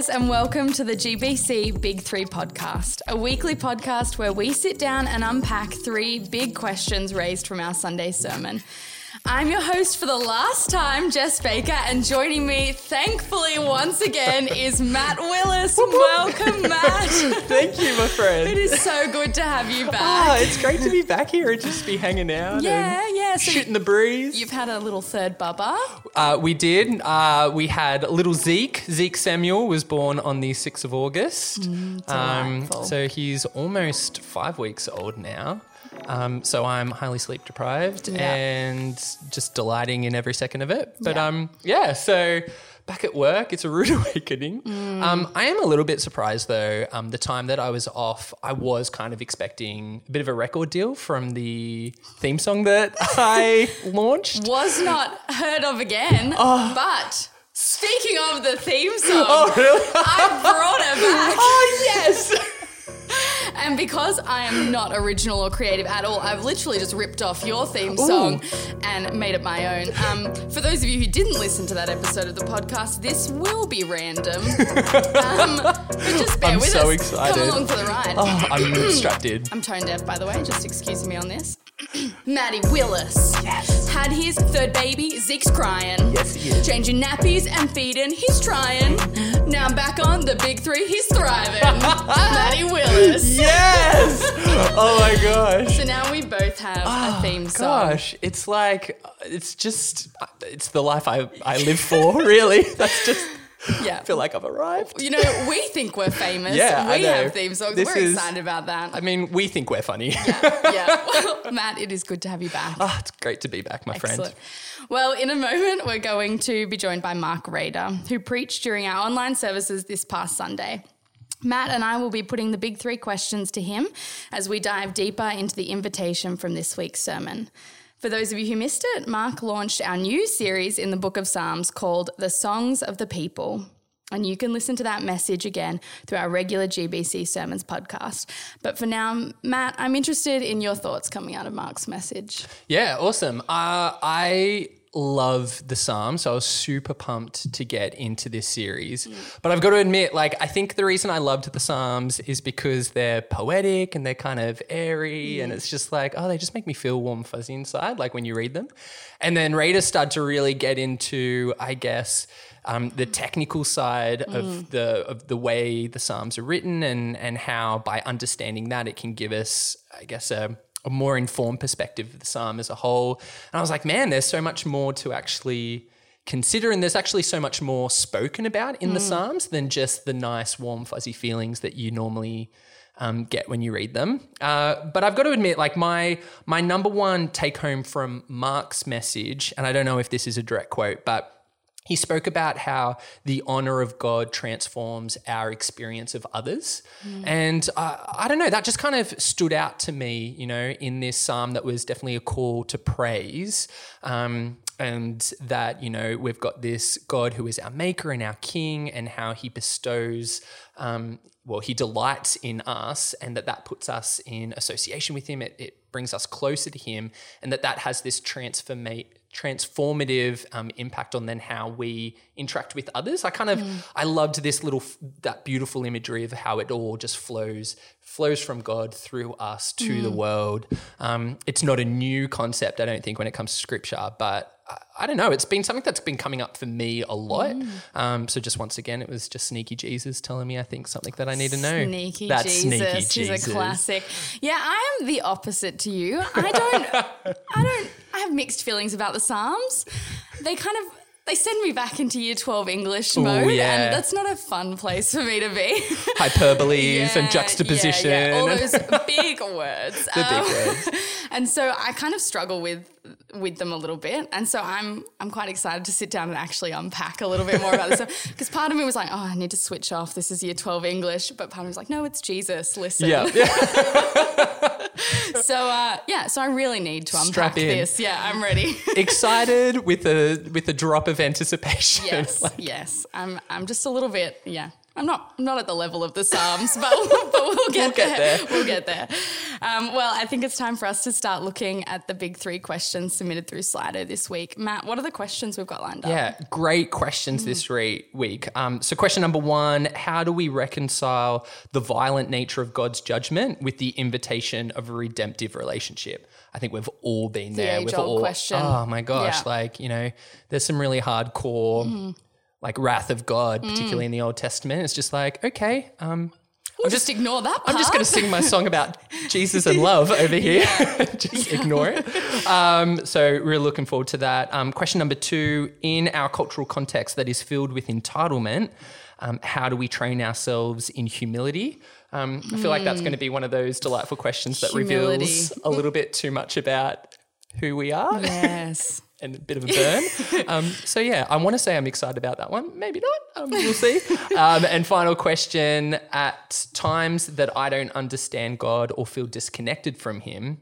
guys, and welcome to the GBC Big Three podcast, a weekly podcast where we sit down and unpack three big questions raised from our Sunday sermon. I'm your host for the last time, Jess Baker, and joining me, thankfully, once again, is Matt Willis. Welcome, Matt. Thank you, my friend. It is so good to have you Ah, back. it's great to be back here and just be hanging out yeah, and yeah. So shooting the breeze. you've had a little third bubba. Uh, we did. Uh, we had little Zeke. Zeke Samuel was born on the 6th of August. Mm, um, so he's almost five weeks old now. Um, so I'm highly sleep deprived Yeah. and just delighting in every second of it. But Yeah. um, yeah, so back at work, it's a rude awakening. Mm. Um, I am a little bit surprised though. Um, the time that I was off, I was kind of expecting a bit of a record deal from the theme song that I launched. Was not heard of again, Oh. but. Speaking of the theme song, Oh, really? I brought it back. Oh yes. And because I am not original or creative at all, I've literally just ripped off your theme song and made it my own. Um, for those of you who didn't listen to that episode of the podcast, this will be random. Um, but just bear I'm with so us. excited. Come along for the ride. Oh, I'm strapped I'm tone deaf, by the way, just excuse me on this. Maddie Willis yes. had his third baby, Zeke's crying. Yes, he is. Changing nappies and feeding, he's trying. Now I'm back on the big three, he's thriving. Matty Willis. Yes. Oh my gosh. So now we both have a ah, theme song. Gosh, it's like it's just it's the life I I live for. Really, that's just. Yeah. I feel like I've arrived. You know, we think we're famous. Yeah, I we know. have theme songs. This we're is- excited about that. I mean, we think we're funny. yeah. Well, Matt, it is good to have you back. Ah, it's great to be back, my friend. Well, in a moment, we're going to be joined by Mark Rader, who preached during our online services this past Sunday. Matt and I will be putting the big three questions to him as we dive deeper into the invitation from this week's sermon. For those of you who missed it, Mark launched our new series in the book of Psalms called The Songs of the People. And you can listen to that message again through our regular GBC Sermons podcast. But for now, Matt, I'm interested in your thoughts coming out of Mark's message. Yeah, awesome. Uh, I love the Psalms, so I was super pumped to get into this series. Mm. But I've got to admit, like, I think the reason I loved the Psalms is because they're poetic and they're kind of airy, and mm. it's just like, oh, they just make me feel warm, fuzzy inside, like when you read them. And then Raiders start to really get into, I guess, um, the technical side of mm. the of the way the Psalms are written, and and how by understanding that it can give us, I guess, a a more informed perspective of the psalm as a whole. And I was like, man, there's so much more to actually consider. And there's actually so much more spoken about in the psalms than just the nice, warm, fuzzy feelings that you normally um, get when you read them. Uh, but I've got to admit, like my my number one take home from Mark's message, and I don't know if this is a direct quote, but he spoke about how the honor of God transforms our experience of others. And uh, I don't know, that just kind of stood out to me, you know, in this psalm that was definitely a call to praise. Um, and that, you know, we've got this God who is our maker and our king, and how he bestows. Um, well, he delights in us, and that that puts us in association with him. It, it brings us closer to him, and that that has this transformate transformative um, impact on then how we interact with others. I kind of I loved this little that beautiful imagery of how it all just flows flows from God through us to the world. Um, it's not a new concept, I don't think, when it comes to scripture, but. I- I don't know. It's been something that's been coming up for me a lot. Um, so just once again, it was just sneaky Jesus telling me I think something that I need to know. Sneaky That's Jesus. sneaky He's Jesus. a classic. Yeah, I am the opposite to you. I don't I don't have mixed feelings about the Psalms. They kind of they send me back into year 12 English mode yeah. and that's not a fun place for me to be. Hyperboles and juxtaposition. Yeah, yeah. All those big words. The big Um, words. And so I kind of struggle with with them a little bit. And so I'm I'm quite excited to sit down and actually unpack a little bit more about this. Because part of me was like, oh, I need to switch off. This is year 12 English. But part of me was like, no, it's Jesus. Listen. Yeah. So uh, yeah, so I really need to unpack Strap in. this. Yeah, I'm ready. excited with a with a drop of anticipation. yes, Like, yes. I'm I'm just a little bit. Yeah. I'm not I'm not at the level of the Psalms, but, but we'll get, get there. there. We'll get there. Um, well, I think it's time for us to start looking at the big three questions submitted through Slido this week. Matt, what are the questions we've got lined up? Yeah, great questions this re- week. Um, so, question number one How do we reconcile the violent nature of God's judgment with the invitation of a redemptive relationship? I think we've all been there. We've all, question. oh my gosh, Yeah. like, you know, there's some really hardcore, like, wrath of God, particularly in the Old Testament. It's just like, okay, um, We'll just ignore that. I'm just going to sing my song about Jesus and love over here. just ignore it. Um, so we're looking forward to that. Um, question number two: In our cultural context that is filled with entitlement, um, how do we train ourselves in humility? Um, I feel like that's going to be one of those delightful questions that Humility. reveals a little bit too much about who we are Yes. And a bit of a burn. um, so yeah, I want to say I'm excited about that one. Maybe not. Um, we'll see. Um, and final question: At times that I don't understand God or feel disconnected from Him,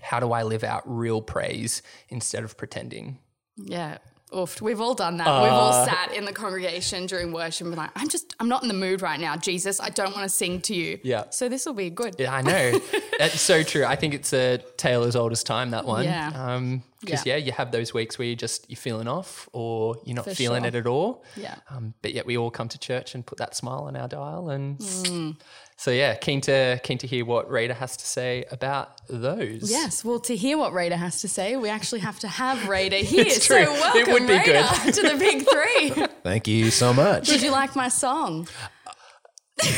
how do I live out real praise instead of pretending? Yeah. Oof, we've all done that. we've all Uh, sat in the congregation during worship and been like, I'm just, I'm not in the mood right now, Jesus. I don't want to sing to you. Yeah. So this will be good. Yeah, I know. That's so true. I think it's a tale as old as time. That one. Yeah. Um, because Yeah. yeah. you have those weeks where you just you're feeling off or you're not For feeling sure. it at all. Yeah. Um, but yet we all come to church and put that smile on our dial, and Mm. So yeah, keen to keen to hear what Rita has to say about those. Yes, well, to hear what Raider has to say, we actually have to have Raider here. It's so true. It welcome, would be Raider, good. to the big three. Thank you so much. Did you like my song?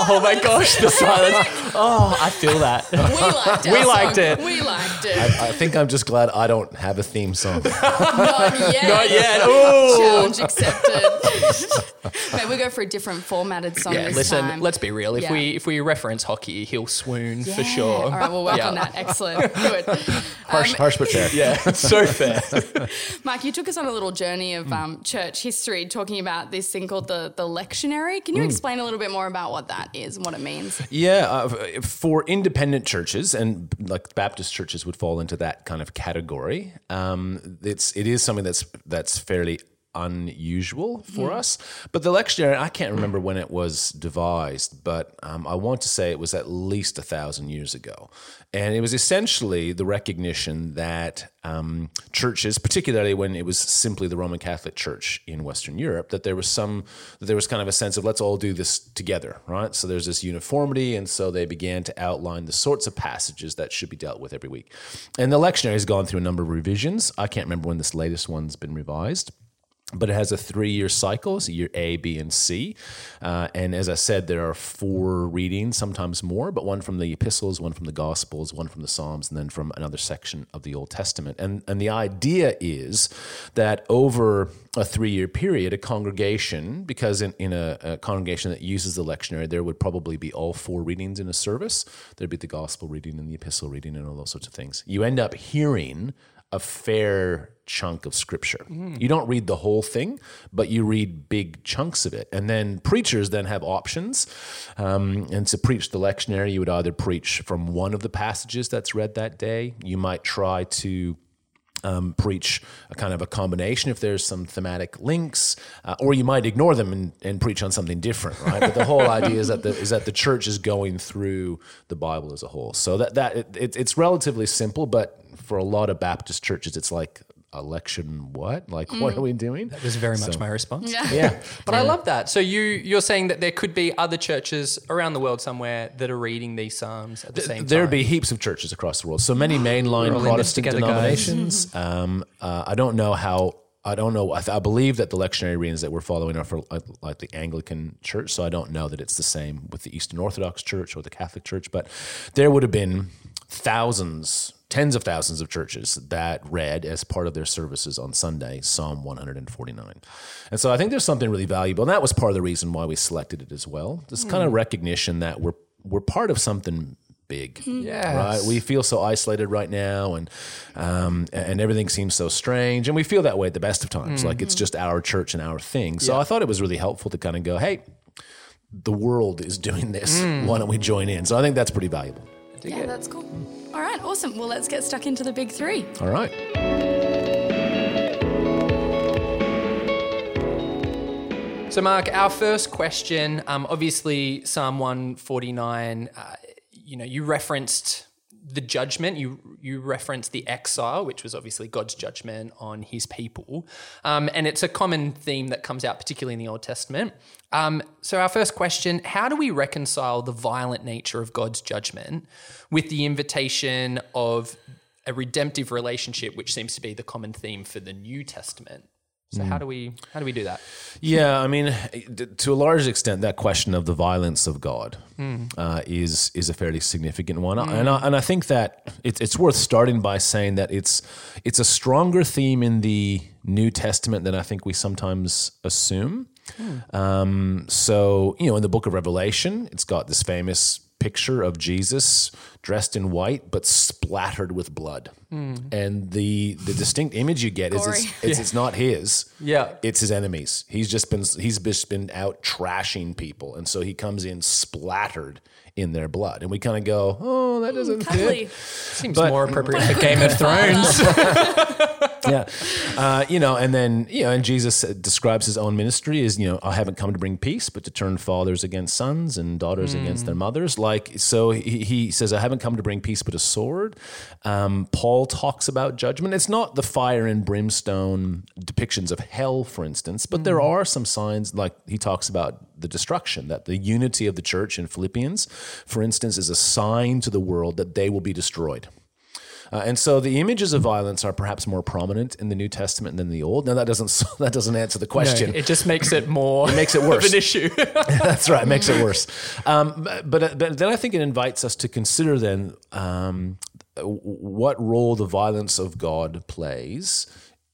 Oh my gosh, the silence. Oh, I feel that. We liked our We liked song. it. We liked it. I think I'm just glad I don't have a theme song. Not yet. Not yet. Ooh. Challenge accepted. Maybe we go for a different formatted song Yeah, this listen. time. Let's be real. If Yeah. we if we reference hockey, he'll swoon for Yeah. sure. All right, we'll work Yeah. on that. Excellent. Good. Harsh, harsh but fair. Yeah, it's so fair. Mike, you took us on a little journey of um, church history, talking about this thing called the the lectionary. Can you explain a little bit more about what that is and what it means? Yeah, uh, for independent churches and like Baptist churches would fall into that kind of category. Um, it's it is something that's that's fairly unusual for us. But the lectionary, I can't remember when it was devised, but um, I want to say it was at least a thousand years ago, and it was essentially the recognition that um, churches, particularly when it was simply the Roman Catholic Church in Western Europe, that there was some, that there was kind of a sense of let's all do this together, right? So there's this uniformity, and so they began to outline the sorts of passages that should be dealt with every week. And the lectionary has gone through a number of revisions. I can't remember when this latest one's been revised but it has a three-year cycle, so year A, B, and C. Uh, and as I said, there are four readings, sometimes more, but one from the epistles, one from the gospels, one from the psalms, and then from another section of the Old Testament. And and the idea is that over a three-year period, a congregation, because in, in a, a congregation that uses the lectionary, there would probably be all four readings in a service. There'd be the gospel reading and the epistle reading and all those sorts of things. You end up hearing a fair chunk of scripture. You don't read the whole thing, but you read big chunks of it. And then preachers then have options. Um, and to preach the lectionary, you would either preach from one of the passages that's read that day. You might try to um, preach a kind of a combination if there's some thematic links, uh, or you might ignore them and, and preach on something different, right? But the whole idea is that the is that the church is going through the Bible as a whole. So that that it, it, it's relatively simple, but for a lot of Baptist churches, it's like election. What? Like, what are we doing? That was very much my response. Yeah, But I love that. So you you're saying that there could be other churches around the world somewhere that are reading these psalms at the same time. There'd be heaps of churches across the world. So many mainline all in this Protestant denominations. um, uh, I don't know how. I don't know. I, th- I believe that the lectionary readings that we're following are for like, like the Anglican Church. So I don't know that it's the same with the Eastern Orthodox Church or the Catholic Church. But there would have been thousands, tens of thousands of churches that read as part of their services on Sunday Psalm 149. And so I think there's something really valuable. And that was part of the reason why we selected it as well. This kind of hmm. recognition that we're we're part of something big, hmm. Yeah. right? We feel so isolated right now, and um, and everything seems so strange, and we feel that way at the best of times. Like it's hmm. just our church and our thing. So I thought it was really helpful to kind of go, hey, the world is doing this. Why don't we join in? So I think that's pretty valuable. Yeah, that's cool. All right, awesome. Well, let's get stuck into the big three. All right. So So, Mark, our first question, um, obviously, Psalm 149, uh, you know, you referenced the judgment, you, you referenced the exile, which was obviously God's judgment on his people. Um, and it's a common theme that comes out, particularly in the Old Testament. Um, so, our first question how do we reconcile the violent nature of God's judgment with the invitation of a redemptive relationship, which seems to be the common theme for the New Testament? So how do we how do we do that? Yeah, I mean, to a large extent, that question of the violence of God uh, is is a fairly significant one, and I, and I think that it's it's worth starting by saying that it's it's a stronger theme in the New Testament than I think we sometimes assume. Um, so you know, in the Book of Revelation, it's got this famous picture of Jesus dressed in white but splattered with blood. And the the distinct image you get is it's, Gory. it's, it's not his. Yeah. It's his enemies. He's just been he's just been out trashing people. And so he comes in splattered in their blood. And we kind of go, "Oh, that doesn't Cuddly. fit." Seems But- more appropriate for Game of Thrones. yeah. Uh, you know, and then, you know, and Jesus describes his own ministry as, you know, I haven't come to bring peace, but to turn fathers against sons and daughters against their mothers. Like, so he, he says, I haven't come to bring peace, but a sword. Um, Paul talks about judgment. It's not the fire and brimstone depictions of hell, for instance, but there are some signs, like he talks about the destruction, that the unity of the church in Philippians, for instance, is a sign to the world that they will be destroyed. Uh, and so the images of violence are perhaps more prominent in the New Testament than the Old. Now that doesn't that doesn't answer the question. it just makes it more. It makes it worse. of an issue. That's right, makes it worse. Um, but, but then I think it invites us to consider then um, what role the violence of God plays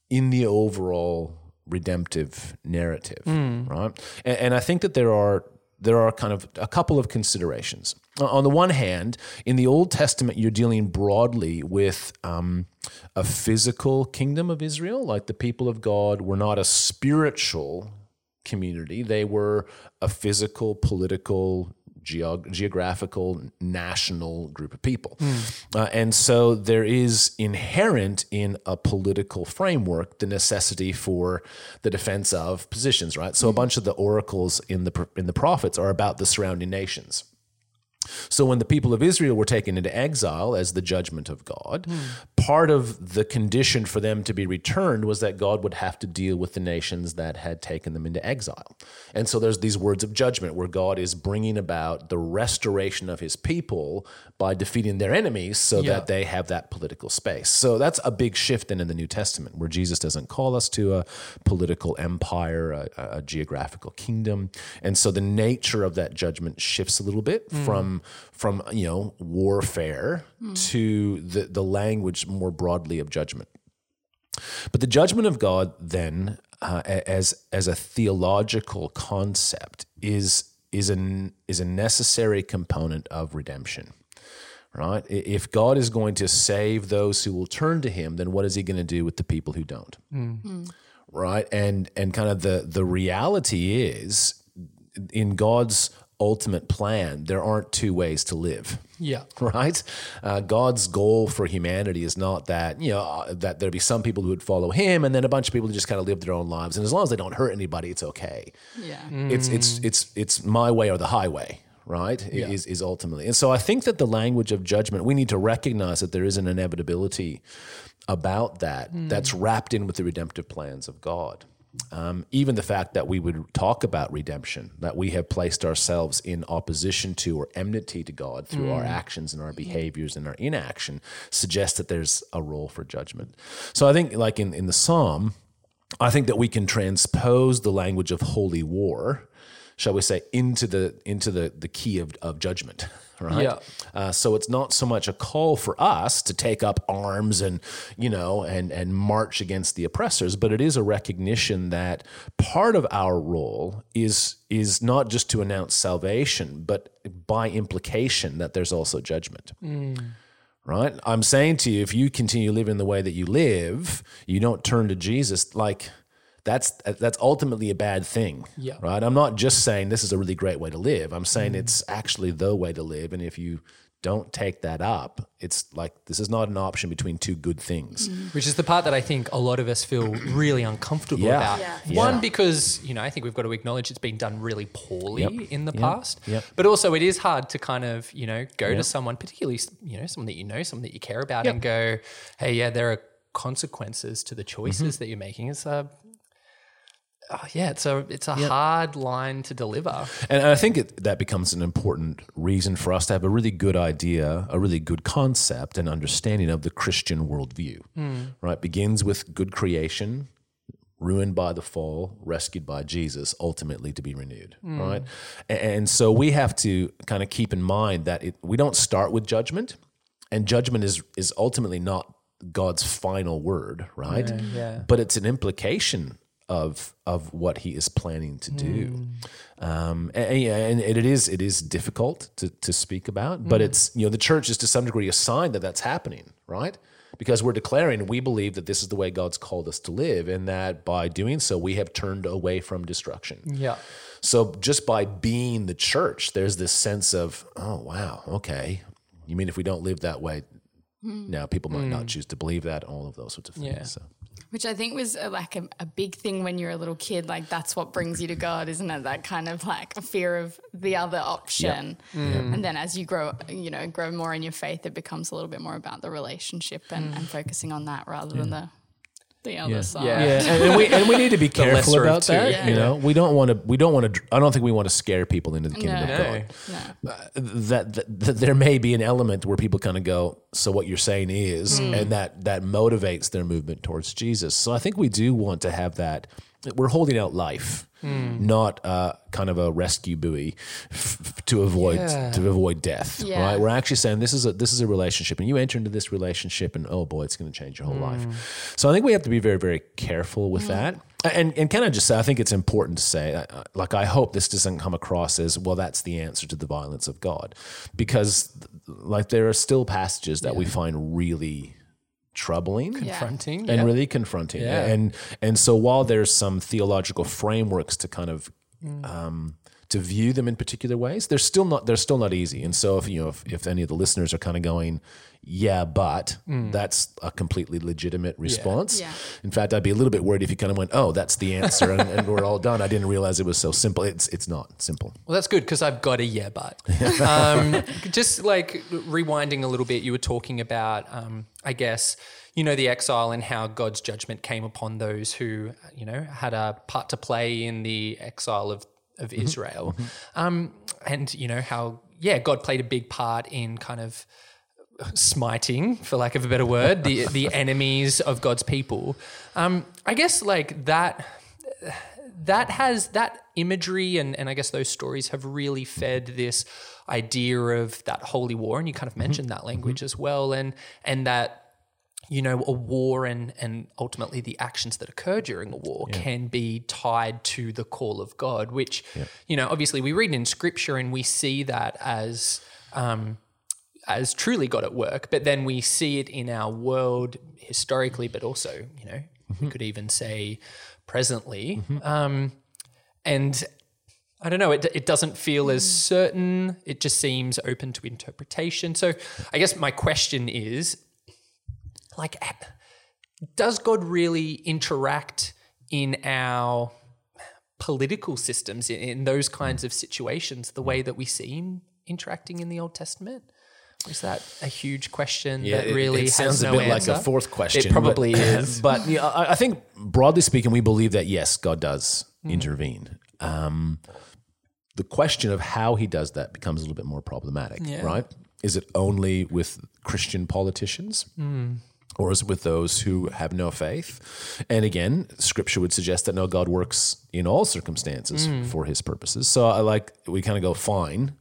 in the overall redemptive narrative, right? And, and I think that there are there are kind of a couple of considerations. On the one hand, in the Old Testament, you're dealing broadly with um, a physical kingdom of Israel, like the people of God were not a spiritual community. They were a physical, political, geog- geographical, national group of people. Uh, and so there is inherent in a political framework the necessity for the defense of positions, right? So a bunch of the oracles in the in the prophets are about the surrounding nations. So when the people of Israel were taken into exile as the judgment of God, hmm. part of the condition for them to be returned was that God would have to deal with the nations that had taken them into exile. And so there's these words of judgment where God is bringing about the restoration of his people by defeating their enemies so Yeah. that they have that political space. So that's a big shift then in the New Testament where Jesus doesn't call us to a political empire, a, a geographical kingdom. And so the nature of that judgment shifts a little bit hmm. from from you know warfare to the, the language more broadly of judgment. But the judgment of God then uh, as as a theological concept is is an is a necessary component of redemption right? If God is going to save those who will turn to Him, then what is He going to do with the people who don't? Right? And and kind of the the reality is, in God's ultimate plan, there aren't two ways to live. yeah. Right, uh, God's goal for humanity is not that you know uh, that there'd be some people who would follow Him, and then a bunch of people who just kind of live their own lives, and as long as they don't hurt anybody, it's okay Yeah. it's it's it's it's my way or the highway right Yeah. is is ultimately and so i think that the language of judgment we need to recognize that there is an inevitability about that that's wrapped in with the redemptive plans of god um, even the fact that we would talk about redemption, that we have placed ourselves in opposition to or enmity to God through our actions and our behaviors and our inaction, suggests that there's a role for judgment. So I think, like in, in the psalm, I think that we can transpose the language of holy war, shall we say, into the into the the key of, of judgment. Right. Yeah. Uh, so it's not so much a call for us to take up arms and you know and and march against the oppressors, but it is a recognition that part of our role is is not just to announce salvation, but by implication that there's also judgment right? I'm saying to you, if you continue living the way that you live, you don't turn to Jesus, like that's that's ultimately a bad thing, Yeah. right? I'm not just saying this is a really great way to live. I'm saying mm-hmm. it's actually the way to live, and if you don't take that up, it's like this is not an option between two good things. Mm-hmm. Which is the part that I think a lot of us feel really uncomfortable Yeah. about. Yeah. One, because, you know, I think we've got to acknowledge it's been done really poorly Yep. in the Yep. past. Yep. But also, it is hard to kind of, you know, go to someone, particularly, you know, someone that you know, someone that you care about, Yep. and go, hey, yeah, there are consequences to the choices Mm-hmm. that you're making. It's a, oh, yeah, it's a it's a hard line to deliver. And I think it, that becomes an important reason for us to have a really good idea, a really good concept and understanding of the Christian worldview. Hmm. Right? Begins with good creation, ruined by the fall, rescued by Jesus, ultimately to be renewed. Hmm. Right? And so we have to kind of keep in mind that it, we don't start with judgment, and judgment is is ultimately not God's final word, right? yeah. But it's an implication of of what He is planning to do. Mm. Um, and, and, and it is it is difficult to to speak about, but mm. it's you know the church is to some degree a sign that that's happening, right? Because we're declaring we believe that this is the way God's called us to live, and that by doing so we have turned away from destruction. Yeah. So just by being the church, there's this sense of, oh wow, okay. You mean if we don't live that way, mm. now people might not choose to believe that, all of those sorts of things. Yeah. So Which I think was uh like a, a big thing when you're a little kid. Like that's what brings you to God, isn't it? That kind of like a fear of the other option. And then as you grow, you know, grow more in your faith, it becomes a little bit more about the relationship and, and focusing on that rather than the the other side. Yeah. yeah, and, and we and we need to be careful about two. that. Yeah. You know, we don't want to. We don't want to. I don't think we want to scare people into the kingdom No. of God. No. No. that, that, that there may be an element where people kind of go, so what you're saying is, mm. and that that motivates their movement towards Jesus. So I think we do want to have that. We're holding out life, not uh, kind of a rescue buoy f- to avoid Yeah. to avoid death. Yeah. Right? We're actually saying this is a this is a relationship, and you enter into this relationship, and oh boy, it's going to change your whole life. So I think we have to be very very careful with that. And and can I just say, I think it's important to say, uh, like, I hope this doesn't come across as well. That's the answer to the violence of God, because like there are still passages that we find really troubling Confronting. and yeah. really confronting. Yeah. And and so while there's some theological frameworks to kind of um, to view them in particular ways, they're still not they're still not easy. And so if you know if, if any of the listeners are kind of going, yeah, but that's a completely legitimate response. Yeah. In fact, I'd be a little bit worried if you kind of went, oh, that's the answer, and, and we're all done. I didn't realize it was so simple. It's it's not simple. Well, that's good because I've got a yeah, but um, just like rewinding a little bit, you were talking about, um, I guess, you know, the exile and how God's judgment came upon those who, you know, had a part to play in the exile of of Israel, Um, and you know how, yeah, God played a big part in kind of smiting, for lack of a better word, the the enemies of God's people. Um, I guess like that that has that imagery and, and I guess those stories have really fed this idea of that holy war. And you kind of mentioned that language as well. And and that, you know, a war and and ultimately the actions that occur during a war can be tied to the call of God, which, you know, obviously we read in scripture and we see that as um as truly God at work, but then we see it in our world historically, but also, you know, we could even say presently. Um, and I don't know, it, it doesn't feel as certain. It just seems open to interpretation. So I guess my question is like, does God really interact in our political systems in, in those kinds of situations the way that we see him interacting in the Old Testament? Is that a huge question that it- really it, sounds has a no bit answer? like a fourth question. It probably but, is. But yeah, I, I think broadly speaking, we believe that yes, God does Hmm. intervene. Um, the question of how he does that becomes a little bit more problematic, Yeah. right? Is it only with Christian politicians? Hmm. Or is it with those who have no faith? And again, scripture would suggest that no, God works in all circumstances Hmm. for his purposes. So I like, we kind of go, fine,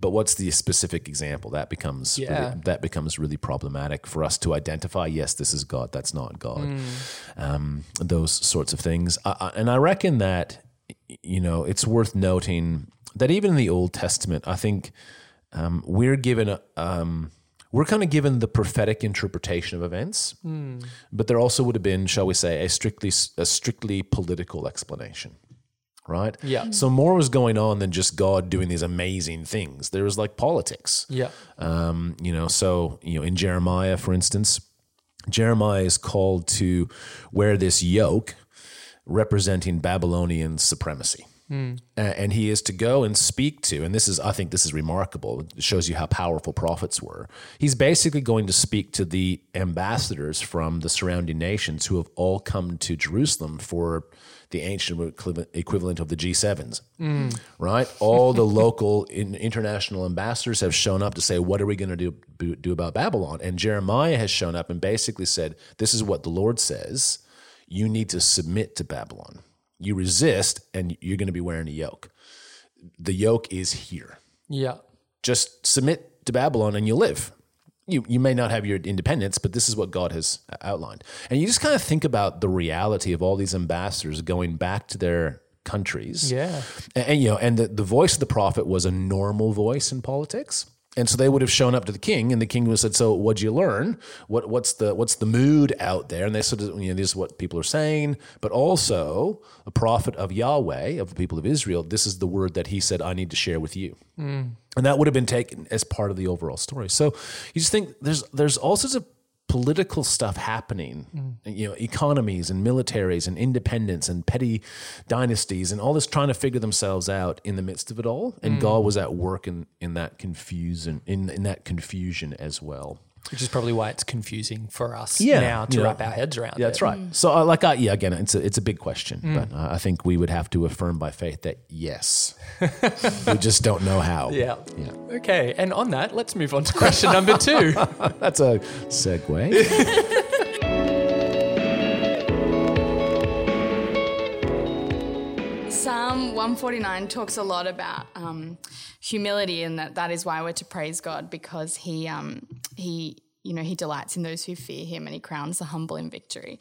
but what's the specific example? That becomes Yeah. really, that becomes really problematic for us to identify. Yes, this is God. That's not God. Um, those sorts of things, I, I, and I reckon that you know it's worth noting that even in the Old Testament, I think um, we're given a. Um, we're kind of given the prophetic interpretation of events, but there also would have been, shall we say, a strictly a strictly political explanation right? Yeah. So more was going on than just God doing these amazing things. There was like politics. Yeah. Um, you know, so you know, in Jeremiah, for instance, Jeremiah is called to wear this yoke representing Babylonian supremacy. Mm. A- And he is to go and speak to, and this is, I think, this is remarkable. It shows you how powerful prophets were. He's basically going to speak to the ambassadors from the surrounding nations who have all come to Jerusalem for the ancient equivalent- of the G7s, mm. right? All the local in, international ambassadors have shown up to say, "What are we going to do do about Babylon?" And Jeremiah has shown up and basically said, "This is what the Lord says: You need to submit to Babylon. You resist, and you're going to be wearing a yoke. The yoke is here. Yeah. Just submit to Babylon, and you'll live." You, you may not have your independence, but this is what God has outlined. And you just kind of think about the reality of all these ambassadors going back to their countries. Yeah. And, and, you know, and the, the voice of the prophet was a normal voice in politics. And so they would have shown up to the king, and the king would have said, "So, what'd you learn? What, what's the what's the mood out there?" And they said, "You know, this is what people are saying." But also, a prophet of Yahweh, of the people of Israel, this is the word that he said, "I need to share with you." Hmm. And that would have been taken as part of the overall story. So you just think there's there's all sorts of political stuff happening, mm. you know, economies and militaries and independence and petty dynasties and all this trying to figure themselves out in the midst of it all. And mm. God was at work in, in that confusion in, in that confusion as well. Which is probably why it's confusing for us Yeah, now to yeah. wrap our heads around Yeah, it. that's right. So, uh, like, I, yeah, again, it's a it's a big question, but uh, I think we would have to affirm by faith that yes, we just don't know how. Yeah. Yeah. Okay. And on that, let's move on to question number two. That's a segue. Psalm 149 talks a lot about um, humility, and that that is why we're to praise God because He um, He you know He delights in those who fear Him, and He crowns the humble in victory.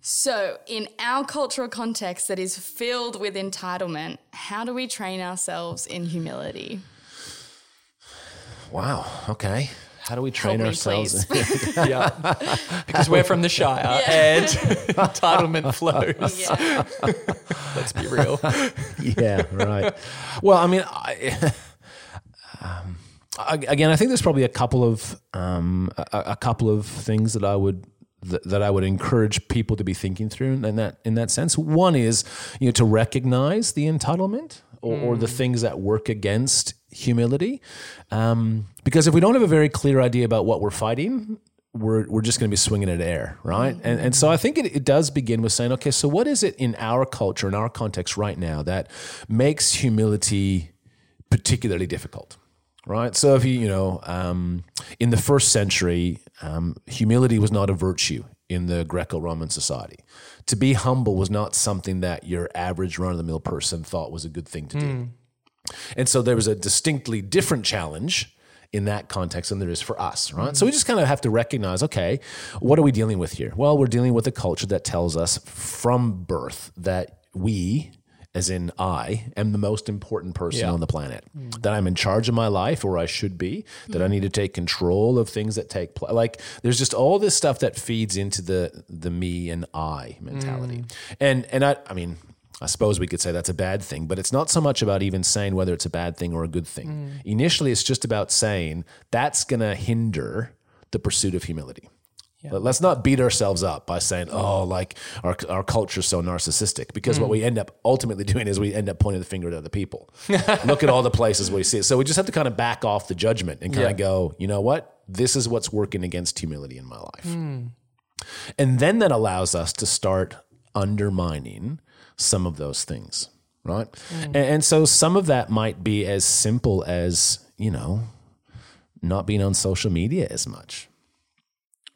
So, in our cultural context that is filled with entitlement, how do we train ourselves in humility? wow. Okay. How do we train me, ourselves? yeah. Because we're from the Shire and entitlement flows. Yeah. Let's be real. yeah, right. Well, I mean, I, um, I- again, I think there's probably a couple of um, a, a couple of things that I would that, that I would encourage people to be thinking through in that in that sense. One is you know to recognize the entitlement or, or the things that work against humility, um, because if we don't have a very clear idea about what we're fighting. We're, we're just going to be swinging at air, right? And, and so I think it, it does begin with saying, okay, so what is it in our culture, in our context right now, that makes humility particularly difficult? right? So if you, you know, um, in the first century, um, humility was not a virtue in the Greco-Roman society. To be humble was not something that your average run-of-the-mill person thought was a good thing to do. And so there was a distinctly different challenge in that context than there is for us, right? So we just kind of have to recognize, okay, what are we dealing with here? Well, we're dealing with a culture that tells us from birth that we, as in I, am the most important person Yeah. on the planet. That I'm in charge of my life, or I should be. That I need to take control of things that take place. Like there's just all this stuff that feeds into the the me and I mentality. Mm. And and I, I mean. I suppose we could say that's a bad thing, but it's not so much about even saying whether it's a bad thing or a good thing. Mm. Initially, it's just about saying that's going to hinder the pursuit of humility. Let- Let's not beat ourselves up by saying, "Oh, like our our culture's so narcissistic," because what mm. we end up ultimately doing is we end up pointing the finger at other people. Look at all the places where we see it. So we just have to kind of back off the judgment and kind Yeah. of go, you know what? This is what's working against humility in my life, hmm. and then that allows us to start undermining some of those things, right? Mm. And, and so some of that might be as simple as you know, not being on social media as much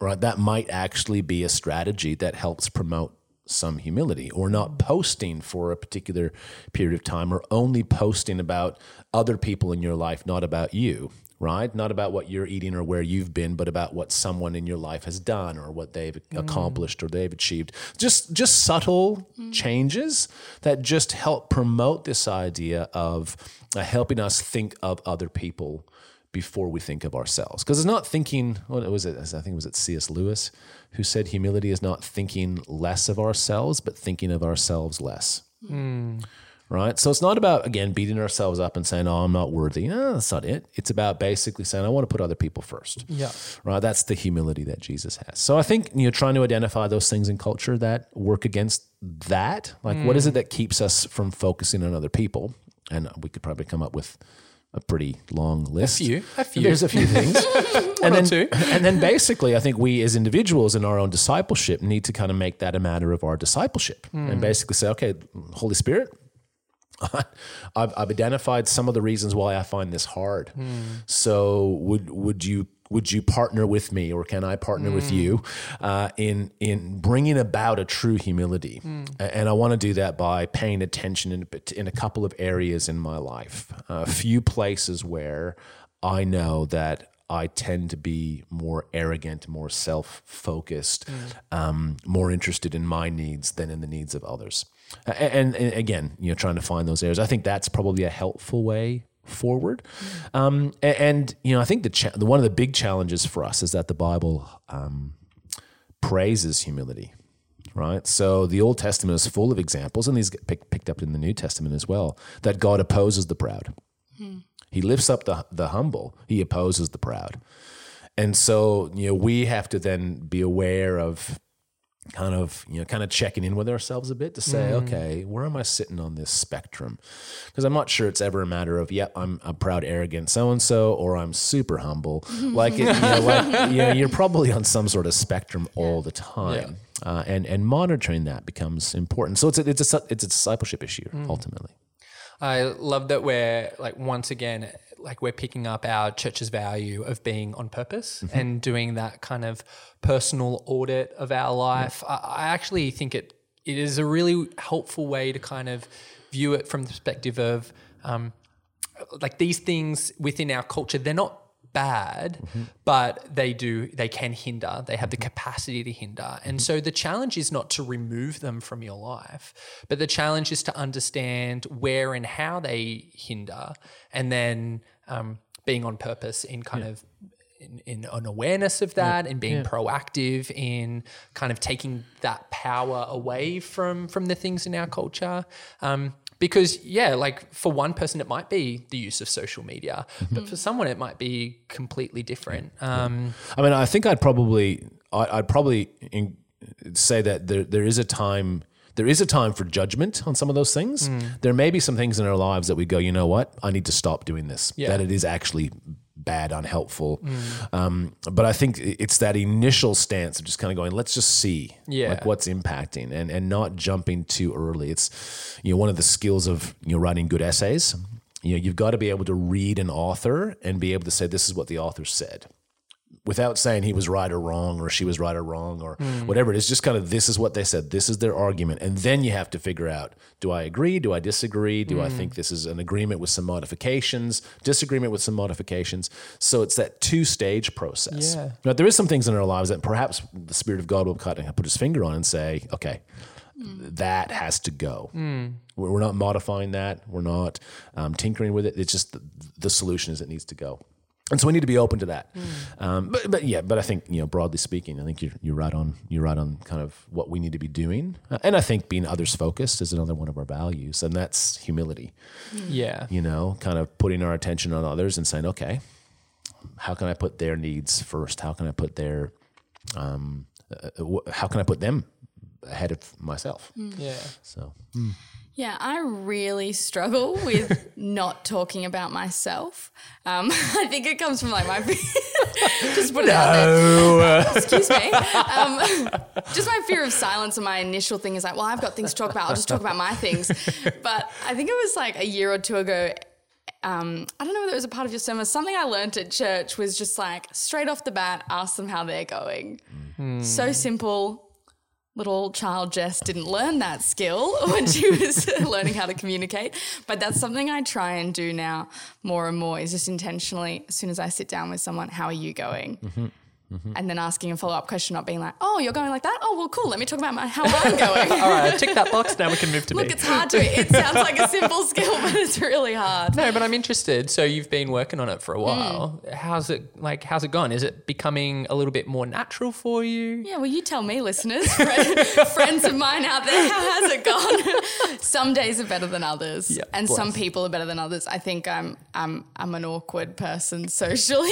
right? That might actually be a strategy that helps promote some humility or not mm. posting for a particular period of time or only posting about other people in your life, not about you, right? Not about what you're eating or where you've been, but about what someone in your life has done or what they've mm. accomplished or they've achieved. Just just subtle mm. changes that just help promote this idea of uh, helping us think of other people before we think of ourselves. Because it's not thinking, what was it? I think it was it C.S. Lewis who said humility is not thinking less of ourselves, but thinking of ourselves less. Mm. Right? So it's not about again beating ourselves up and saying, "Oh, I'm not worthy." No, that's not it. It's about basically saying, "I want to put other people first. Yeah. right. That's the humility that Jesus has. So I think you know trying to identify those things in culture that work against that. Like, what is it mm. that keeps us from focusing on other people? And we could probably come up with a pretty long list. A few, a few. There's a few things. and then, two. and then basically, I think we as individuals in our own discipleship need to kind of make that a matter of our discipleship and mm. basically say, okay, Holy Spirit, I've, I've identified some of the reasons why I find this hard. So would would you would you partner with me, or can I partner with you uh, in in bringing about a true humility? A- And I want to do that by paying attention in, in a couple of areas in my life, a few places where I know that. I tend to be more arrogant, more self focused, um, more interested in my needs than in the needs of others. And, and again, you know, trying to find those areas. I think that's probably a helpful way forward. Um, a- and, you know, I think the, cha- the one of the big challenges for us is that the Bible um, praises humility. Right, so the Old Testament is full of examples, and these get pick, picked up in the New Testament as well. That God opposes the proud. He lifts up the the humble. He opposes the proud. And so, you know, we have to then be aware of kind of, you know, kind of checking in with ourselves a bit to say, okay, where am I sitting on this spectrum? Because I'm not sure it's ever a matter of, yeah, I'm a proud, arrogant so and so, or I'm super humble. like, it, you know, like, you know, you're probably on some sort of spectrum all the time. Uh, and and monitoring that becomes important. So it's a, it's a it's a discipleship issue ultimately. I love that we're like once again like we're picking up our church's value of being on purpose and doing that kind of personal audit of our life. I, I actually think it it is a really helpful way to kind of view it from the perspective of um, like these things within our culture. They're not bad, but they do they can hinder. They have the capacity to hinder. And so the challenge is not to remove them from your life, but the challenge is to understand where and how they hinder, and then um, being on purpose in kind of in, in an awareness of that and being proactive in kind of taking that power away from from the things in our culture. Um, because yeah, like for one person it might be the use of social media, but for someone it might be completely different. Um, I mean, I think I'd probably, I- I'd probably in, say that there, there is a time, there is a time for judgment on some of those things. There may be some things in our lives that we go, you know what, I need to stop doing this. Yeah. That it is actually bad, unhelpful. Um, but I think it's that initial stance of just kind of going, let's just see, Yeah. like what's impacting, and and not jumping too early. It's, you know, one of the skills of you know writing good essays. You know, you've got to be able to read an author and be able to say, this is what the author said without saying he was right or wrong or she was right or wrong or hmm. whatever it is just kind of this is what they said this is their argument and then you have to figure out do i agree do i disagree do i hmm. think this is an agreement with some modifications disagreement with some modifications so it's that two stage process Yeah. now there is some things in our lives that perhaps the spirit of god will cut and put his finger on and say okay hmm. that has to go. We're we're not modifying that. We're not um, tinkering with it. It's just the, the solution is it needs to go. And so we need to be open to that. Um, but, but yeah, but I think you know, broadly speaking, I think you're you're right on you're right on kind of what we need to be doing. Uh, and I think being others focused is another one of our values, and that's humility. yeah, You know, kind of putting our attention on others and saying, okay, how can I put their needs first? How can I put their um, uh, wh- how can I put them ahead of myself? yeah. So Yeah, I really struggle with not talking about myself. Um, I think it comes from like my just put it out there. Excuse me. Um, just my fear of silence and my initial thing is like, well, I've got things to talk about. I'll just talk about my things. But I think it was like a year or two ago. Um, I don't know whether it was a part of your sermon. Something I learned at church was just like straight off the bat, ask them how they're going. So simple little child Jess didn't learn that skill when she was learning how to communicate. But that's something I try and do now more and more is just intentionally, as soon as I sit down with someone, how are you going? Mm-hmm. Mm-hmm. and then asking a follow up question, not being like, "Oh, you're going like that? Oh, well, cool. Let me talk about my, how I'm going." All right, tick that box. Now we can move to Look, me. it's hard to. It sounds like a simple skill, but it's really hard. No, but I'm interested. So you've been working on it for a while. Mm. How's it like? How's it gone? Is it becoming a little bit more natural for you? Yeah, well, you tell me, listeners, friends of mine out there, how has it gone? some days are better than others, Yeah, and some people are better than others. I think I'm I'm I'm an awkward person socially,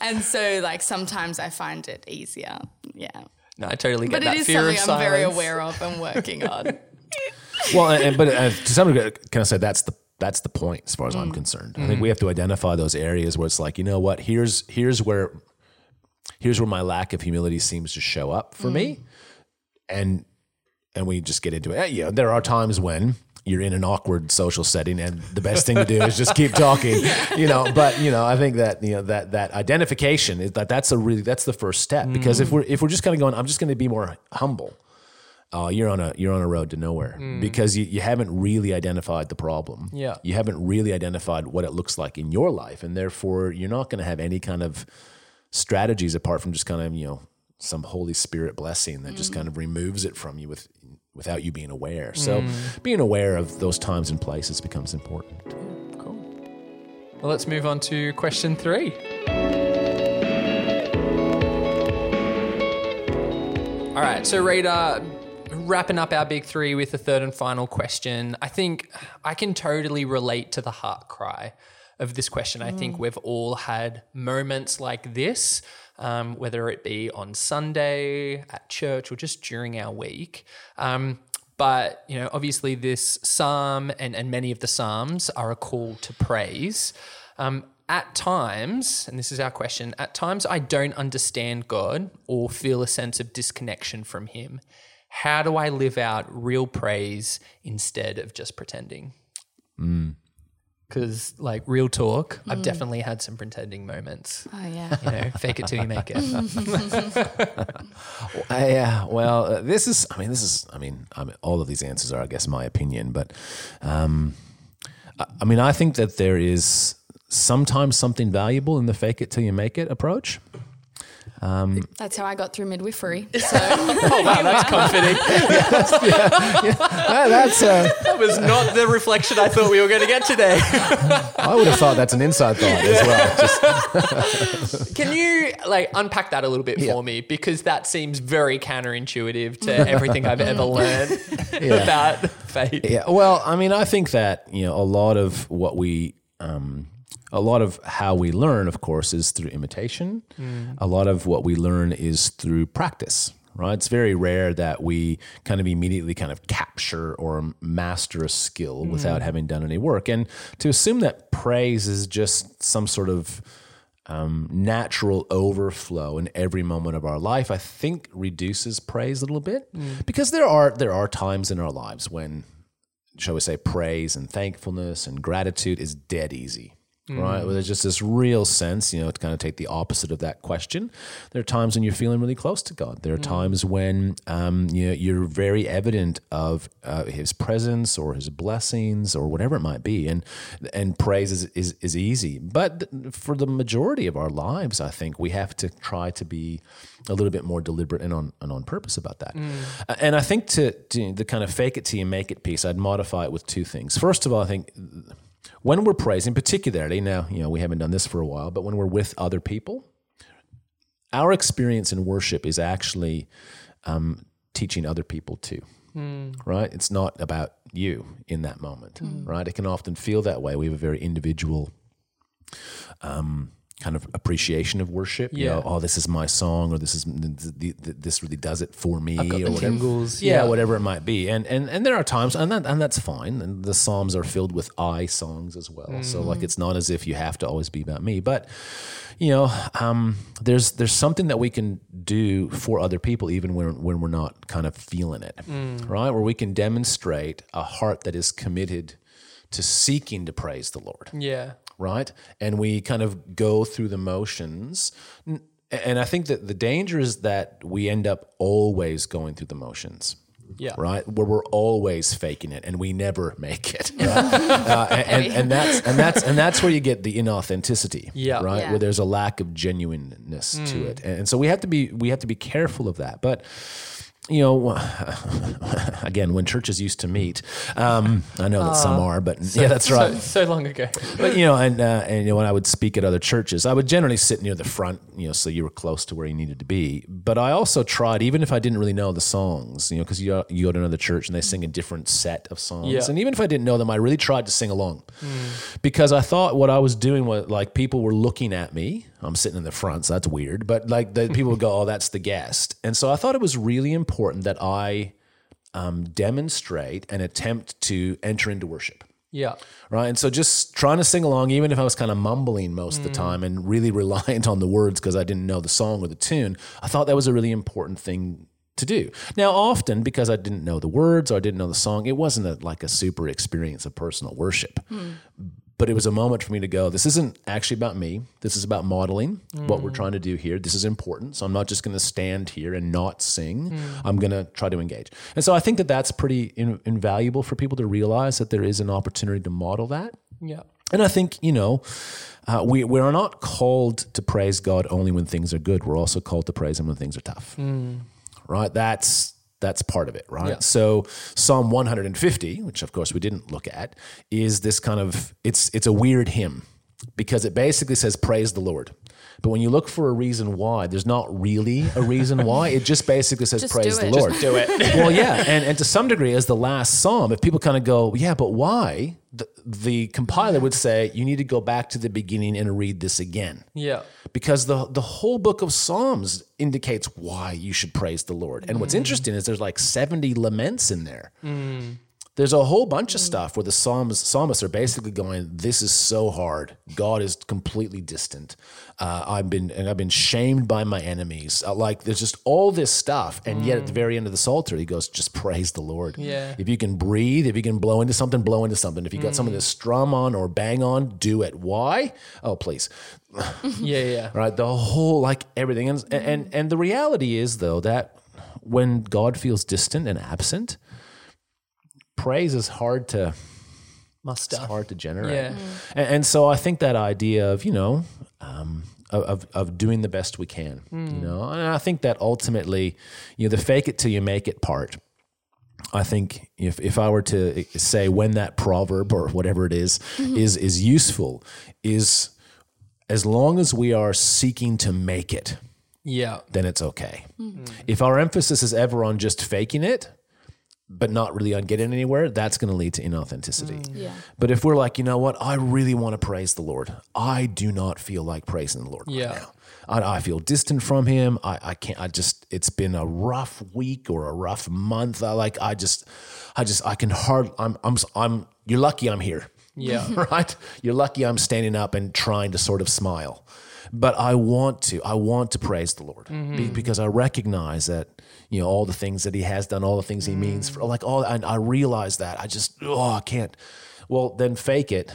and so like sometimes I find it easier. Yeah, No, I totally get but that it is fear something I'm silence. very aware of and working on. Well, and, and- but uh, to some degree, can I say that's the that's the point as far as I'm mm. concerned. I mm. think we have to identify those areas where it's like, you know what, here's here's where here's where my lack of humility seems to show up for me, mm. and and we just get into it. Yeah, there are times when you're in an awkward social setting, and the best thing to do is just keep talking, you know. But you know, I think that you know that that identification is that that's a really that's the first step because if mm. we're if we're just kind of going, I'm just going to be more humble uh, you're on a you're on a road to nowhere mm. because you, you haven't really identified the problem. Yeah. you haven't really identified what it looks like in your life, and therefore you're not going to have any kind of strategies apart from just kind of you know some Holy Spirit blessing that just mm. kind of removes it from you with without you being aware. So mm. being aware of those times and places becomes important. Cool. Well, let's move on to question three. All right, so Rita, wrapping up our big three with the third and final question. I think I can totally relate to the heart cry of this question. I think we've all had moments like this, um, whether it be on Sunday, at church, or just during our week. Um, but you know, obviously, this psalm and, and many of the psalms are a call to praise. Um, at times, and this is our question, at times I don't understand God or feel a sense of disconnection from Him. How do I live out real praise instead of just pretending? Because, like, real talk, I've definitely had some pretending moments. Oh yeah. You know, fake it till you make it. Yeah, well, uh, this is. I mean, this is. I mean, I mean, all of these answers are, I guess, my opinion. But, um, I, I mean, I think that there is sometimes something valuable in the "fake it till you make it" approach. That's how I got through midwifery. So oh, wow, that's comforting. Ah, that's. Uh, That was not the reflection I thought we were going to get today. I would have thought that's an inside thought as well. Can you like unpack that a little bit for me? Because that seems very counterintuitive to everything I've ever learned about faith. yeah. Well, I mean, I think that you know a lot of what we. Um, a lot of how we learn, of course, is through imitation. Mm. A lot of what we learn is through practice, right? It's very rare that we kind of immediately kind of capture or master a skill mm. without having done any work. And to assume that praise is just some sort of um, natural overflow in every moment of our life, I think reduces praise a little bit mm. because there are there are times in our lives when shall we say, praise and thankfulness and gratitude is dead easy. Right, where there's just this real sense, you know, to kind of take the opposite of that question. There are times when you're feeling really close to God. There are times when um, you know, you're very evident of uh, His presence or His blessings or whatever it might be, and and praise is is, is easy. But th- for the majority of our lives, I think we have to try to be a little bit more deliberate and on and on purpose about that. Uh, And I think to, to the kind of fake it till you make it piece, I'd modify it with two things. First of all, I think when we're praising, particularly now, you know, we haven't done this for a while, but when we're with other people, our experience in worship is actually um, teaching other people too. Right? It's not about you in that moment, right? It can often feel that way. We have a very individual um, kind of appreciation of worship. You Yeah. know, oh, this is my song, or this is this really does it for me, or whatever. Yeah, Yeah. whatever it might be. And and and there are times, and that and that's fine. And the psalms are filled with I songs as well. So like, it's not as if you have to always be about me, but you know, um, there's there's something that we can do for other people, even when when we're not kind of feeling it, right? Where we can demonstrate a heart that is committed to seeking to praise the Lord Yeah. Right? And we kind of go through the motions. And I think that the danger is that we end up always going through the motions. Yeah. Right, where we're always faking it and we never make it, right? uh, and, and, and that's and that's and that's where you get the inauthenticity, Yeah. right? Yeah. Where there's a lack of genuineness to it, and, and so we have to be we have to be careful of that. But you know, again, when churches used to meet, um, I know that some are, but yeah, that's right. So, so long ago. But you know, and uh, and you know, when I would speak at other churches, I would generally sit near the front, you know, so you were close to where you needed to be. But I also tried, even if I didn't really know the songs, you know, because you you go to another church and they sing a different set of songs, Yeah. and even if I didn't know them, I really tried to sing along because I thought what I was doing was like people were looking at me. I'm sitting in the front, so that's weird. But like the people would go, "Oh, that's the guest," and so I thought it was really important that I um, demonstrate and attempt to enter into worship Yeah. right? And so just trying to sing along, even if I was kind of mumbling most of the time and really reliant on the words because I didn't know the song or the tune, I thought that was a really important thing to do. Now, often because I didn't know the words or I didn't know the song, it wasn't a, like a super experience of personal worship. But it was a moment for me to go, this isn't actually about me. This is about modeling what we're mm. trying to do here. This is important. So I'm not just going to stand here and not sing. Mm. I'm going to try to engage. And so I think that that's pretty in, invaluable for people to realize that there is an opportunity to model that. Yeah. And I think, you know, uh, we, we are not called to praise God only when things are good. We're also called to praise Him when things are tough. Mm. Right? That's that's part of it, right? Yeah. So Psalm 150, which of course we didn't look at, is this kind of it's it's a weird hymn because it basically says praise the Lord. But when you look for a reason why, there's not really a reason why. It just basically says Just praise the. Lord. Just Do it. well, yeah, and and to some degree, as the last psalm, if people kind of go, yeah, but why? The, the compiler would say you need to go back to the beginning and read this again, yeah. because the the whole book of Psalms indicates why you should praise the Lord. And what's mm. interesting is there's like seventy laments in there. Mm. There's a whole bunch of stuff where the psalms, psalmists are basically going, "This is so hard. God is completely distant. Uh, I've been and I've been shamed by my enemies. Uh, like there's just all this stuff, and yet at the very end of the psalter, he goes, "Just praise the Lord. Yeah. If you can breathe, if you can blow into something, blow into something. If you got something to strum on or bang on, do it. Why? Oh, please. Yeah. Yeah. Right? The whole like everything, and and and the reality is though that when God feels distant and absent, praise is hard to Must it's hard to generate. Yeah. Mm. And, and so I think that idea of you know um, of, of of doing the best we can, you mm. know, and I think that ultimately, you know, the fake it till you make it part. I think if, if I were to eh, say when that proverb or whatever it is, mm-hmm. is is useful is as long as we are seeking to make it, Yeah. then it's okay. Mm. If our emphasis is ever on just faking it, but not really on getting anywhere, that's going to lead to inauthenticity. Mm. Yeah. But if we're like, you know what, I really want to praise the Lord. I do not feel like praising the Lord Yeah. right now. I, I feel distant from Him. I, I can't. I just. It's been a rough week or a rough month. I like. I just. I just. I can hard. I'm. I'm. I'm. You're lucky I'm here. Yeah. right. You're lucky I'm standing up and trying to sort of smile. But I want to. I want to praise the Lord mm-hmm. be, because I recognize that you know all the things that He has done, all the things He means. For, like all. And I realize that. I just. Oh, I can't. Well, then fake it,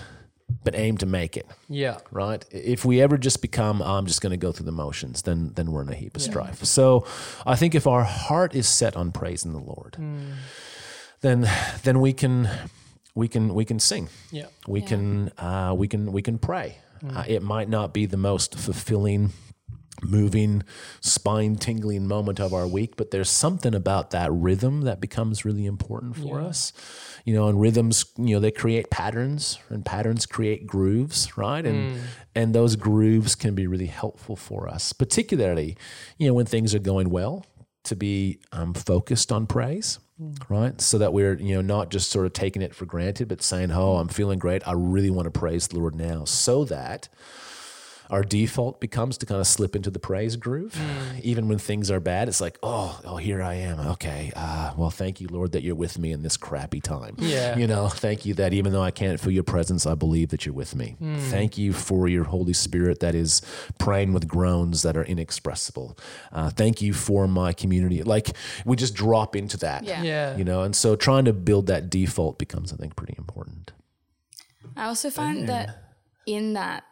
but aim to make it Yeah. right? If we ever just become, I'm just going to go through the motions, then then we're in a heap of strife. So, I think if our heart is set on praising the Lord, then then we can we can we can sing. Yeah. We Yeah. can uh, we can we can pray. Uh, it might not be the most fulfilling, moving, spine tingling moment of our week, but there's something about that rhythm that becomes really important for us. You know, and rhythms, you know, they create patterns, and patterns create grooves, right? And and those grooves can be really helpful for us, particularly, you know, when things are going well, to be um, focused on praise right? So that we're, you know, not just sort of taking it for granted, but saying, oh, I'm feeling great. I really want to praise the Lord now. So that our default becomes to kind of slip into the praise groove. Even when things are bad, it's like, oh, oh, here I am. Okay. Uh, well, thank you, Lord, that you're with me in this crappy time. Yeah. You know, thank you that even though I can't feel your presence, I believe that you're with me. Thank you for your Holy Spirit that is praying with groans that are inexpressible. Uh, thank you for my community. Like we just drop into that. Yeah. Yeah. You know, and so trying to build that default becomes, I think, pretty important. I also find that in that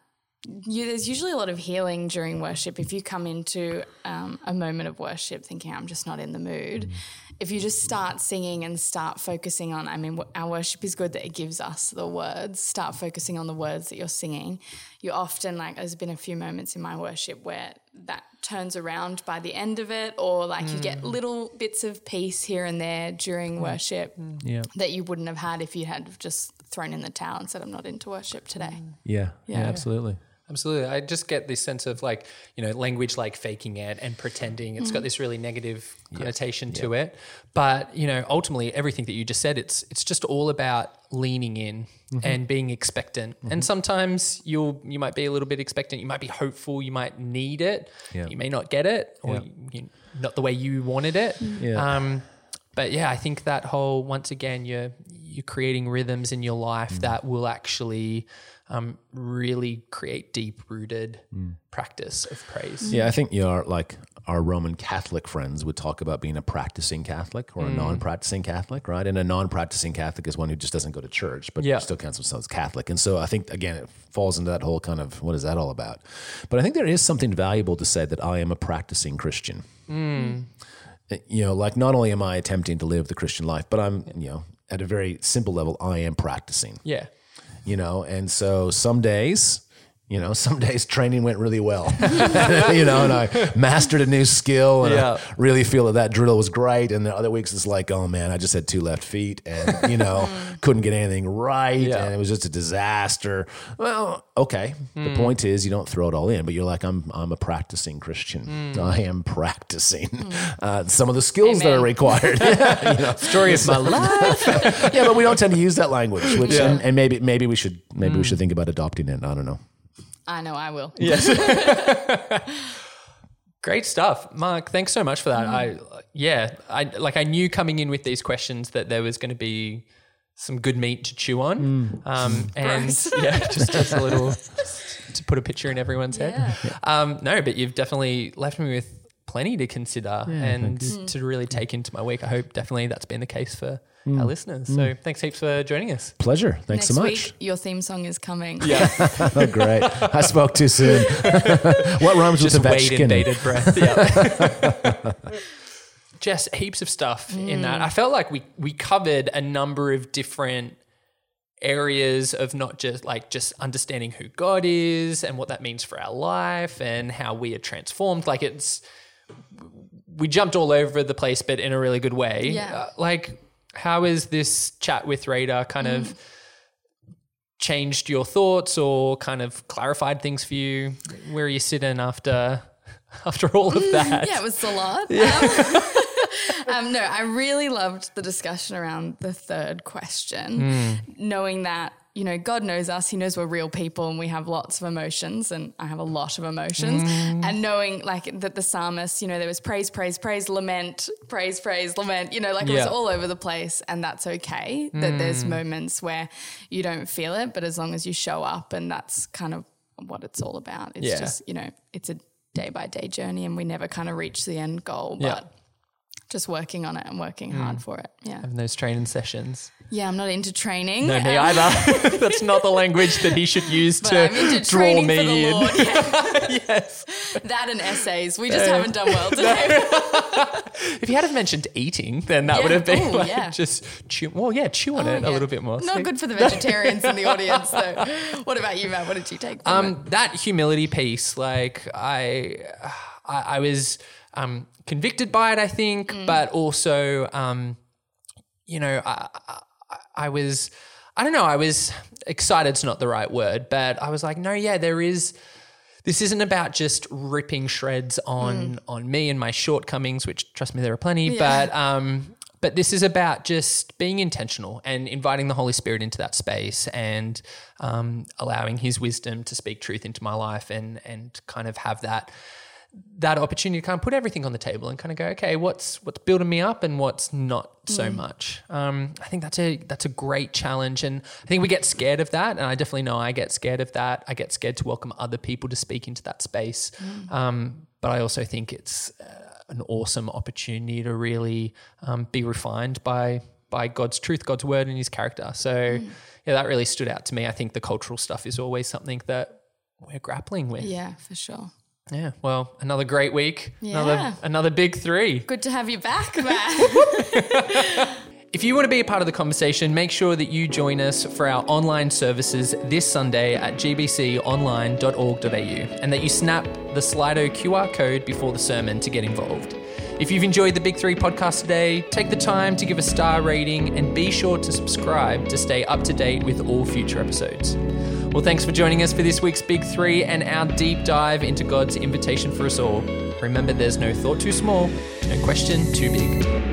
you, there's usually a lot of healing during worship. If you come into um, a moment of worship thinking, I'm just not in the mood, mm. if you just start singing and start focusing on, I mean, our worship is good that it gives us the words, start focusing on the words that you're singing. You often, like, there's been a few moments in my worship where that turns around by the end of it, or like you get mm. little bits of peace here and there during mm. worship Yeah. that you wouldn't have had if you had just thrown in the towel and said, I'm not into worship today. Yeah. Yeah. Yeah. absolutely. Absolutely. I just get this sense of like, you know, language like faking it and pretending. It's got this really negative connotation to it. But, you know, ultimately everything that you just said, it's it's just all about leaning in and being expectant. And sometimes you'll you might be a little bit expectant, you might be hopeful, you might need it. Yeah. You may not get it or Yeah. you, you, not the way you wanted it. Yeah. Um but yeah, I think that whole once again you're you're creating rhythms in your life Mm. that will actually um, really create deep rooted Mm. practice of praise. Yeah, I think your like our Roman Catholic friends would talk about being a practicing Catholic or a non-practicing Catholic, right? And a non-practicing Catholic is one who just doesn't go to church, but Yeah. still counts themselves Catholic. And so I think again, it falls into that whole kind of what is that all about? But I think there is something valuable to say that I am a practicing Christian. You know, like not only am I attempting to live the Christian life, but I'm you know at a very simple level, I am practicing Yeah. You know? And so some days you know some days training went really well you know and i mastered a new skill and Yeah. i really feel that that drill was great and the other weeks it's like oh man i just had two left feet and you know couldn't get anything right Yeah. and it was just a disaster well okay the hmm. point is you don't throw it all in but you're like i'm i'm a practicing christian hmm. i am practicing hmm. uh, some of the skills that are Amen. required Story of my life. yeah, but we don't tend to use that language, which Yeah. and, and maybe maybe we should maybe we should think about adopting it. I don't know. I know I will. Yes. Great stuff, Mark. Thanks so much for that. I yeah, I like I knew coming in with these questions that there was going to be some good meat to chew on, um, and Gross. yeah, just as a little to put a picture in everyone's head. Um, no, but you've definitely left me with plenty to consider and to really take into my week. I hope definitely that's been the case for our mm. listeners. Mm. So thanks heaps for joining us. Pleasure. Thanks Next so much. week, your theme song is coming. Yeah, Oh, great. I spoke too soon. what rhymes with just wait in Ovechkin? bated breath. Yeah. Jess, heaps of stuff in that. Mm. I felt like we we covered a number of different areas of not just like just understanding who God is and what that means for our life and how we are transformed. Like it's we jumped all over the place, but in a really good way. Yeah. Uh, like, how has this chat with Radar kind of changed your thoughts or kind of clarified things for you? Where are you sitting after after all of that? Yeah, it was a lot. Um, um, no, I really loved the discussion around the third question, knowing that, you know, God knows us. He knows we're real people and we have lots of emotions, and I have a lot of emotions. Mm. And knowing, like, that the psalmist, you know, there was praise, praise, praise, lament, praise, praise, lament, you know, like it was all over the place. And that's okay that there's mm. moments where you don't feel it, but as long as you show up, and that's kind of what it's all about. It's Yeah. just, you know, it's a day by day journey and we never kind of reach the end goal, but Yeah. Just working on it and working hard for it. Yeah. Having those training sessions. Yeah, I'm not into training. No, me Um, either. That's not the language that he should use to draw me for the in. Lord. Yeah. yes. that and essays. We just haven't done well today. If you had have mentioned eating, then that Yeah. would have been Ooh, like yeah. just chew. Well, yeah, chew on Oh, it a little bit more. Not See? good for the vegetarians in the audience, though. What about you, Matt? What did you take from it? Um, that humility piece, like I, I, I was um, convicted by it, I think, but also, um, you know, I, I, I was, I don't know, I was excited. excited's not the right word, but I was like, no, yeah, there is. This isn't about just ripping shreds on on me and my shortcomings, which trust me, there are plenty. Yeah. But um, but this is about just being intentional and inviting the Holy Spirit into that space and um, allowing His wisdom to speak truth into my life and and kind of have that that opportunity to kind of put everything on the table and kind of go, okay, what's what's building me up and what's not so much. Um, I think that's a that's a great challenge, and I think we get scared of that, and I definitely know I get scared of that. I get scared to welcome other people to speak into that space, um, but I also think it's uh, an awesome opportunity to really um, be refined by by God's truth, God's word, and His character. So yeah, that really stood out to me. I think the cultural stuff is always something that we're grappling with. Yeah, for sure. Yeah. Well, another great week. Yeah. Another another big three. Good to have you back, Matt. If you want to be a part of the conversation, make sure that you join us for our online services this Sunday at gbconline.org.au and that you snap the Slido QR code before the sermon to get involved. If you've enjoyed the Big Three podcast today, take the time to give a star rating and be sure to subscribe to stay up to date with all future episodes. Well, thanks for joining us for this week's Big Three and our deep dive into God's invitation for us all. Remember, there's no thought too small, no question too big.